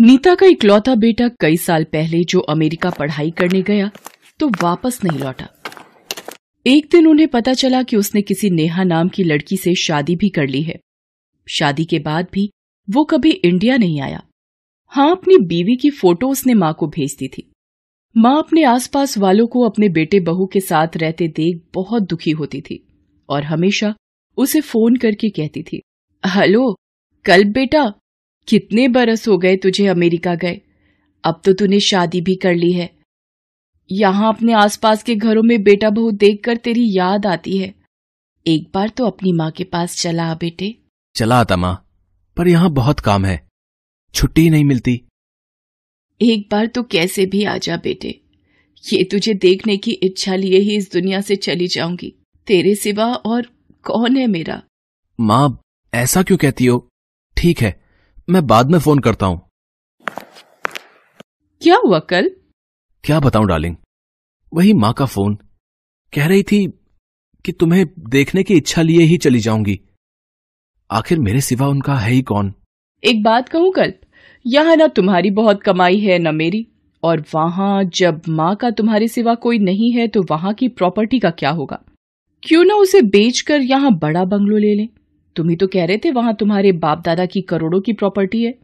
नीता का इकलौता बेटा कई साल पहले जो अमेरिका पढ़ाई करने गया तो वापस नहीं लौटा। एक दिन उन्हें पता चला कि उसने किसी नेहा नाम की लड़की से शादी भी कर ली है। शादी के बाद भी वो कभी इंडिया नहीं आया। हाँ अपनी बीवी की फ़ोटो उसने माँ को भेज दी थी। माँ अपने आसपास वालों को अपने बेटे बहू के साथ रहते देख बहुत दुखी होती थी और हमेशा उसे फ़ोन करके कहती थी, हेलो, कल बेटा कितने बरस हो गए तुझे अमेरिका गए? अब तो तूने शादी भी कर ली है। यहाँ अपने आसपास के घरों में बेटा बहू देखकर तेरी याद आती है। एक बार तो अपनी माँ के पास चला बेटे। चला आता माँ पर यहाँ बहुत काम है। छुट्टी ही नहीं मिलती। एक बार तो कैसे भी आ जा बेटे। ये तुझे देखने की इच्छा लिए ही इस दुनिया से चली जाऊँगी। तेरे सिवा और कौन है मेरा? माँ ऐसा क्यों कहती हो? ठीक है मैं बाद में फ़ोन करता हूँ। क्या हुआ कल? क्या बताऊँ डार्लिंग? वही माँ का फ़ोन। कह रही थी कि तुम्हें देखने की इच्छा लिए ही चली जाऊँगी। आखिर मेरे सिवा उनका है ही कौन? एक बात कहूँ कल्प यहाँ ना तुम्हारी बहुत कमाई है ना मेरी। और वहाँ जब माँ का तुम्हारे सिवा कोई नहीं है तो वहाँ की प्रॉपर्टी का क्या होगा? क्यों ना उसे बेचकर यहाँ बड़ा बंगलो ले लें? तुम ही तो कह रहे थे वहाँ तुम्हारे बाप दादा की करोड़ों की प्रॉपर्टी है।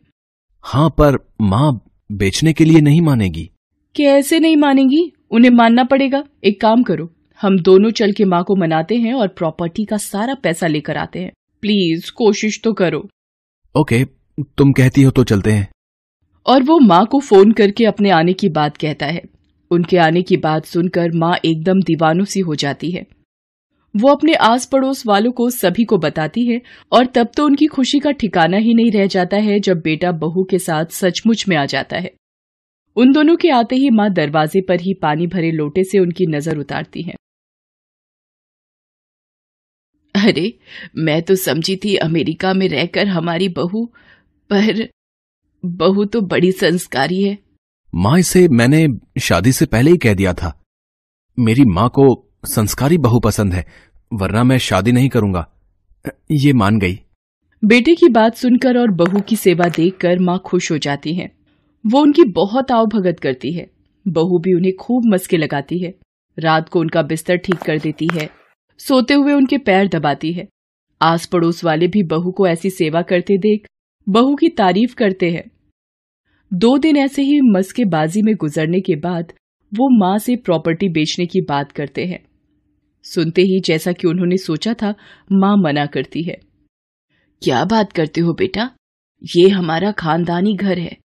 हाँ पर माँ बेचने के लिए नहीं मानेगी। कैसे नहीं मानेगी? उन्हें मानना पड़ेगा। एक काम करो हम दोनों चल के माँ को मनाते हैं और प्रॉपर्टी का सारा पैसा लेकर आते हैं। प्लीज़ कोशिश तो करो। ओके तुम कहती हो तो चलते हैं। और वो माँ को फ़ोन करके अपने आने की बात कहता है। उनके आने की बात सुनकर माँ एकदम दीवानों सी हो जाती है। वो अपने आस पड़ोस वालों को सभी को बताती है और तब तो उनकी खुशी का ठिकाना ही नहीं रह जाता है जब बेटा बहू के साथ सचमुच में आ जाता है। उन दोनों के आते ही माँ दरवाजे पर ही पानी भरे लोटे से उनकी नज़र उतारती है। अरे, मैं तो समझी थी अमेरिका में रहकर हमारी बहू, पर बहू तो बड़ी संस्कारी है। माँ, इसे मैंने शादी से पहले ही कह दिया था। मेरी माँ को संस्कारी बहू पसंद है वरना मैं शादी नहीं करूँगा। ये मान गई। बेटे की बात सुनकर और बहू की सेवा देखकर माँ खुश हो जाती है। वो उनकी बहुत आओ भगत करती है। बहू भी उन्हें खूब मस्के लगाती है। रात को उनका बिस्तर ठीक कर देती है। सोते हुए उनके पैर दबाती है। आस पड़ोस वाले भी बहू को ऐसी सेवा करते देख, बहू की तारीफ़ करते हैं। दो दिन ऐसे ही मस्केबाजी में गुजरने के बाद वो माँ से प्रॉपर्टी बेचने की बात करते हैं। सुनते ही जैसा कि उन्होंने सोचा था, माँ मना करती है। क्या बात करते हो बेटा? ये हमारा खानदानी घर है।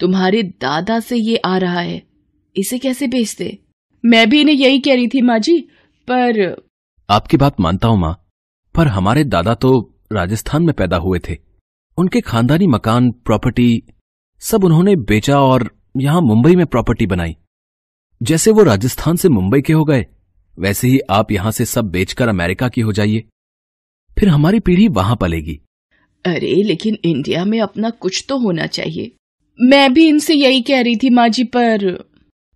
तुम्हारे दादा से ये आ रहा है। इसे कैसे बेचते? मैं भी इन्हें यही कह रही थी, माँ जी, पर आपकी बात मानता हूँ, माँ। पर हमारे दादा तो राजस्थान में पैदा हुए थे। उनके खानदानी मकान, प्रॉपर्टी, सब उन्होंने बेचा और यहाँ मुंबई में प्रॉपर्टी बनाई। जैसे वो राजस्थान से मुंबई के हो गए वैसे ही आप यहाँ से सब बेचकर अमेरिका की हो जाइए। फिर हमारी पीढ़ी वहाँ पलेगी। अरे लेकिन इंडिया में अपना कुछ तो होना चाहिए। मैं भी इनसे यही कह रही थी माँ जी पर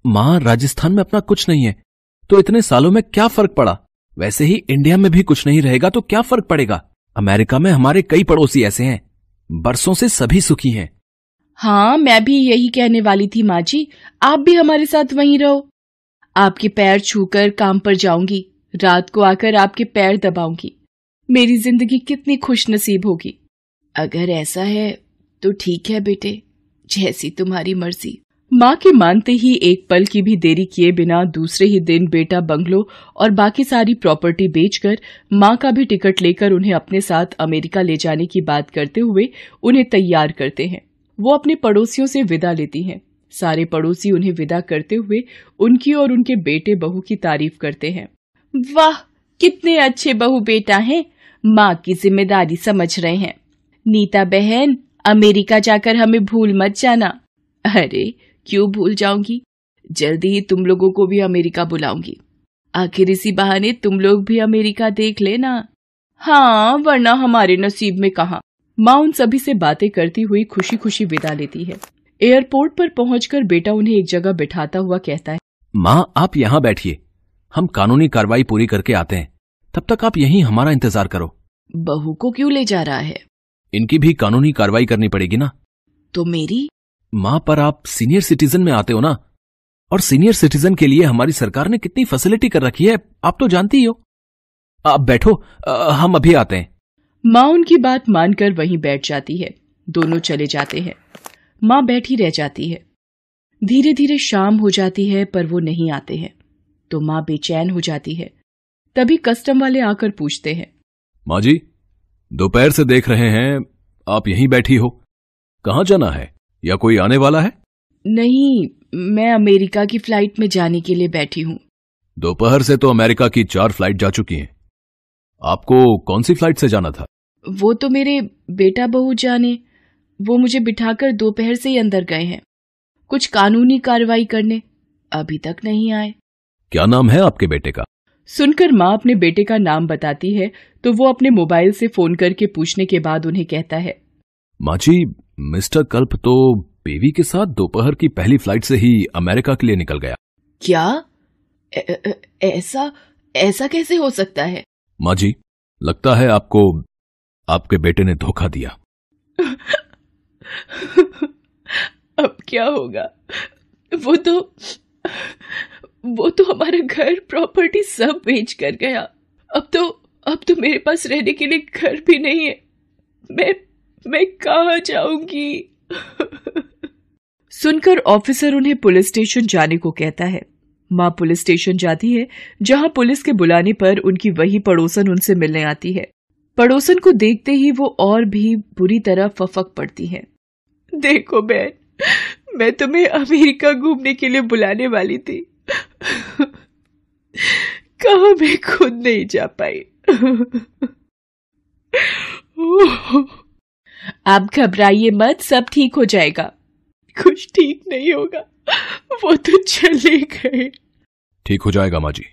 माँ राजस्थान में अपना कुछ नहीं है। तो इतने सालों में क्या फ़र्क पड़ा? वैसे ही इंडिया में भी कुछ नहीं रहेगा तो क्या फ़र्क पड़ेगा? अमेरिका में हमारे कई पड़ोसी ऐसे हैं। बरसों से सभी सुखी हैं। हाँ मैं भी यही कहने वाली थी माँ जी। आप भी हमारे साथ वहीं रहो। आपके पैर छूकर काम पर जाऊँगी, रात को आकर आपके पैर दबाऊँगी। मेरी ज़िंदगी कितनी खुश नसीब होगी। अगर ऐसा है तो ठीक है बेटे, जैसी तुम्हारी मर्ज़ी। माँ के मानते ही एक पल की भी देरी किए बिना दूसरे ही दिन बेटा बंगलो और बाकी सारी प्रॉपर्टी बेचकर माँ का भी टिकट लेकर उन्हें अपने साथ अमेरिका ले जाने की बात करते हुए उन्हें तैयार करते हैं। वो अपने पड़ोसियों से विदा लेती हैं। सारे पड़ोसी उन्हें विदा करते हुए उनकी और उनके बेटे बहू की तारीफ़ करते हैं। वाह, कितने अच्छे बहू बेटा हैं। माँ की ज़िम्मेदारी समझ रहे हैं। नीता बहन, अमेरिका जाकर हमें भूल मत जाना। अरे, क्यों भूल जाऊँगी? जल्दी ही तुम लोगों को भी अमेरिका बुलाऊँगी। आखिर इसी बहाने तुम लोग भी अमेरिका देख लेना। हाँ वरना हमारे नसीब में कहा। माँ उन सभी से बातें करती हुई खुशी खुशी विदा लेती है। एयरपोर्ट पर पहुंचकर बेटा उन्हें एक जगह बिठाता हुआ कहता है माँ आप यहाँ बैठिए। हम कानूनी कार्रवाई पूरी करके आते हैं। तब तक आप यहीं हमारा इंतज़ार करो। बहू को क्यों ले जा रहा है? इनकी भी कानूनी कार्रवाई करनी पड़ेगी ना? तो मेरी? माँ पर आप सीनियर सिटीजन में आते हो ना? और सीनियर सिटीजन के लिए हमारी सरकार ने कितनी फैसिलिटी कर रखी है आप तो जानती ही हो। आप बैठो आ, हम अभी आते हैं। माँ उनकी बात मानकर वहीं बैठ जाती है। दोनों चले जाते हैं। माँ बैठी रह जाती है। धीरे धीरे शाम हो जाती है पर वो नहीं आते हैं। तो माँ बेचैन हो जाती है। तभी कस्टम वाले आकर पूछते हैं। माँ जी दोपहर से देख रहे हैं आप यहीं बैठी हो। कहाँ जाना है? या कोई आने वाला है? नहीं मैं अमेरिका की फ़्लाइट में जाने के लिए बैठी हूँ। दोपहर से तो अमेरिका की चार फ़्लाइट जा चुकी हैं। आपको कौन सी फ़्लाइट से जाना था? वो तो मेरे बेटा बहू जाने। वो मुझे बिठाकर दोपहर से ही अंदर गए हैं। कुछ कानूनी कार्रवाई करने अभी तक नहीं आए। क्या नाम है आपके बेटे का? सुनकर माँ अपने बेटे का नाम बताती है तो वो अपने मोबाइल से फ़ोन करके पूछने के बाद उन्हें कहता है। माँ जी मिस्टर कल्प तो बेबी के साथ दोपहर की पहली फ़्लाइट से ही अमेरिका के लिए निकल गया। क्या? ऐसा ऐसा कैसे हो सकता है? माँ जी लगता है आपको आपके बेटे ने धोखा दिया। अब क्या होगा? वो तो वो तो हमारा घर प्रॉपर्टी सब बेच कर गया। अब तो अब तो मेरे पास रहने के लिए घर भी नहीं है। मैं मैं कहा जाऊँगी? सुनकर ऑफिसर उन्हें पुलिस स्टेशन जाने को कहता है। माँ पुलिस स्टेशन जाती है, जहाँ पुलिस के बुलाने पर उनकी वही पड़ोसन उनसे मिलने आती है। पड़ोसन को देखते ही वो और भी बुरी तरह फफक पड़ती है। देखो बहन मैं तुम्हें अमेरिका घूमने के लिए बुलाने वाली थी। कहा मैं खुद नहीं जा पाई। आप घबराइए मत सब ठीक हो जाएगा। कुछ ठीक नहीं होगा वो तो चले गए। ठीक हो जाएगा माँ जी।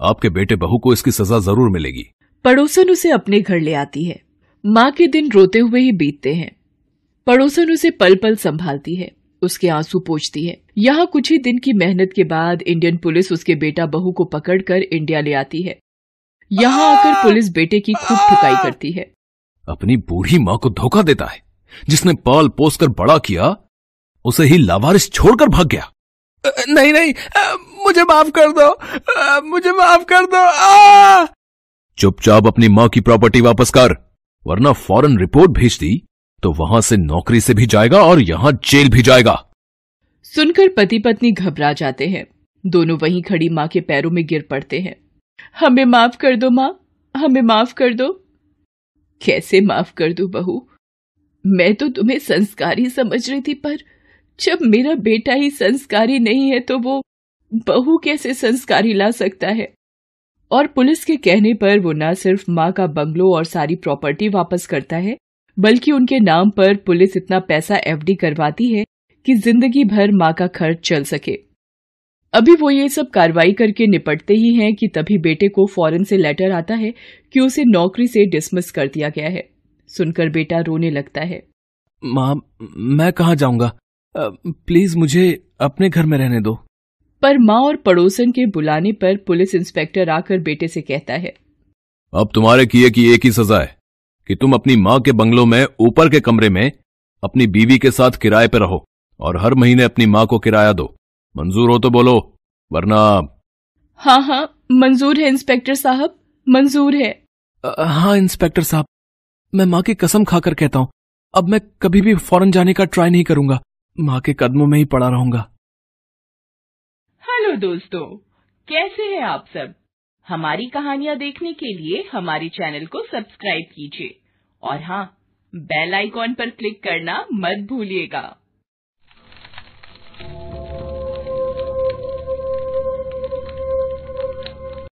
आपके बेटे बहू को इसकी सजा ज़रूर मिलेगी। पड़ोसन उसे अपने घर ले आती है। माँ के दिन रोते हुए ही बीतते हैं। पड़ोसन उसे पल पल संभालती है उसके आँसू पोछती है। यहाँ कुछ ही दिन की मेहनत के बाद इंडियन पुलिस उसके बेटा बहू को पकड़कर इंडिया ले आती है। यहाँ आकर पुलिस बेटे की खूब ठुकाई करती है। अपनी बूढ़ी माँ को धोखा देता है। जिसने पाल पोस कर बड़ा किया उसे ही लावारिस छोड़कर भाग गया। नहीं नहीं मुझे माफ़ कर दो मुझे माफ़ कर दो चुपचाप अपनी माँ की प्रॉपर्टी वापस कर वरना फॉरन रिपोर्ट भेज दी। तो वहाँ से नौकरी से भी जाएगा और यहाँ जेल भी जाएगा। सुनकर पति पत्नी घबरा जाते हैं। दोनों वहीं खड़ी माँ के पैरों में गिर पड़ते हैं। हमें माफ़ कर दो माँ। हमें माफ़ कर दो। कैसे माफ़ कर दो बहू? मैं तो तुम्हें संस्कारी समझ रही थी, पर जब मेरा बेटा ही संस्कारी नहीं है तो वो बहू कैसे संस्कारी ला सकता है? और पुलिस के कहने पर वो न सिर्फ़ माँ का बंगलो और सारी प्रॉपर्टी वापस करता है बल्कि उनके नाम पर पुलिस इतना पैसा एफडी करवाती है कि ज़िंदगी भर माँ का खर्च चल सके। अभी वो ये सब कार्रवाई करके निपटते ही हैं कि तभी बेटे को फॉरन से लेटर आता है कि उसे नौकरी से डिसमिस कर दिया गया है। सुनकर बेटा रोने लगता है। माँ मैं कहा जाऊँगा? प्लीज़ मुझे अपने घर में रहने दो। पर माँ और पड़ोसन के बुलाने पर पुलिस इंस्पेक्टर आकर बेटे से कहता है। अब तुम्हारे किए की एक ही सजा है। कि तुम अपनी माँ के बंगलों में ऊपर के कमरे में अपनी बीवी के साथ किराए पर रहो और हर महीने अपनी माँ को किराया दो। मंजूर हो तो बोलो वरना हाँ हाँ मंजूर है इंस्पेक्टर साहब मंजूर है। हाँ इंस्पेक्टर साहब मैं माँ की कसम खाकर कहता हूँ अब मैं कभी भी फॉरन जाने का ट्राई नहीं करूँगा माँ के कदमों में ही पड़ा रहूँगा। हेलो दोस्तों कैसे हैं आप सब? हमारी कहानियाँ देखने के लिए हमारे चैनल को सब्सक्राइब कीजिए। और हाँ बेल आइकॉन पर क्लिक करना मत भूलिएगा।